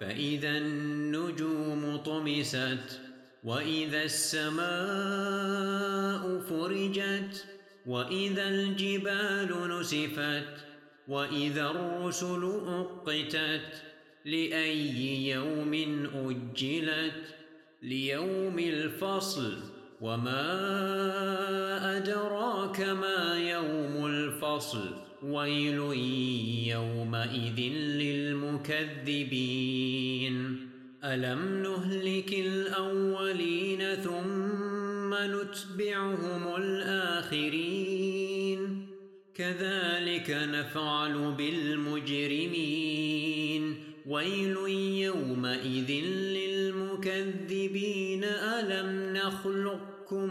فإذا النجوم طمست وإذا السماء فرجت وإذا الجبال نسفت وإذا الرسل أقتت لأي يوم أجلت ليوم الفصل وما أدراك ما الفصل ويل يومئذ للمكذبين. ألم نهلك الأولين ثم نتبعهم الآخرين؟ كذلك نفعل بالمجرمين. ويل يومئذ للمكذبين. ألم نخلقكم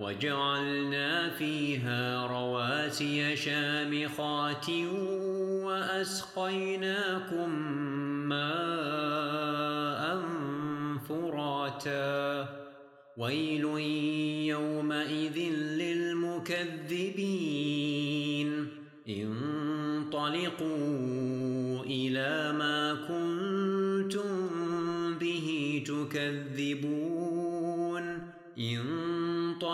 وجعلنا فيها رواسي شامخات وأسقيناكم ماء فراتا. ويل يومئذ للمكذبين. انطلقوا إلى ما كنتم به تكذبون.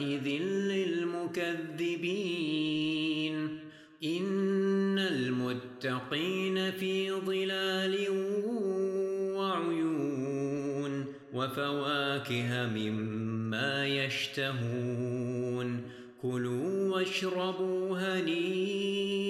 يومئذ للمكذبين. إن المتقين في ظلال وعيون وفواكه مما يشتهون. كلوا واشربوا هنيئا.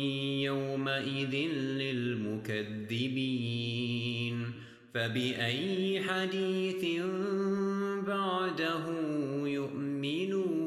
يومئذ للمكذبين فبأي حديث بعده يؤمنون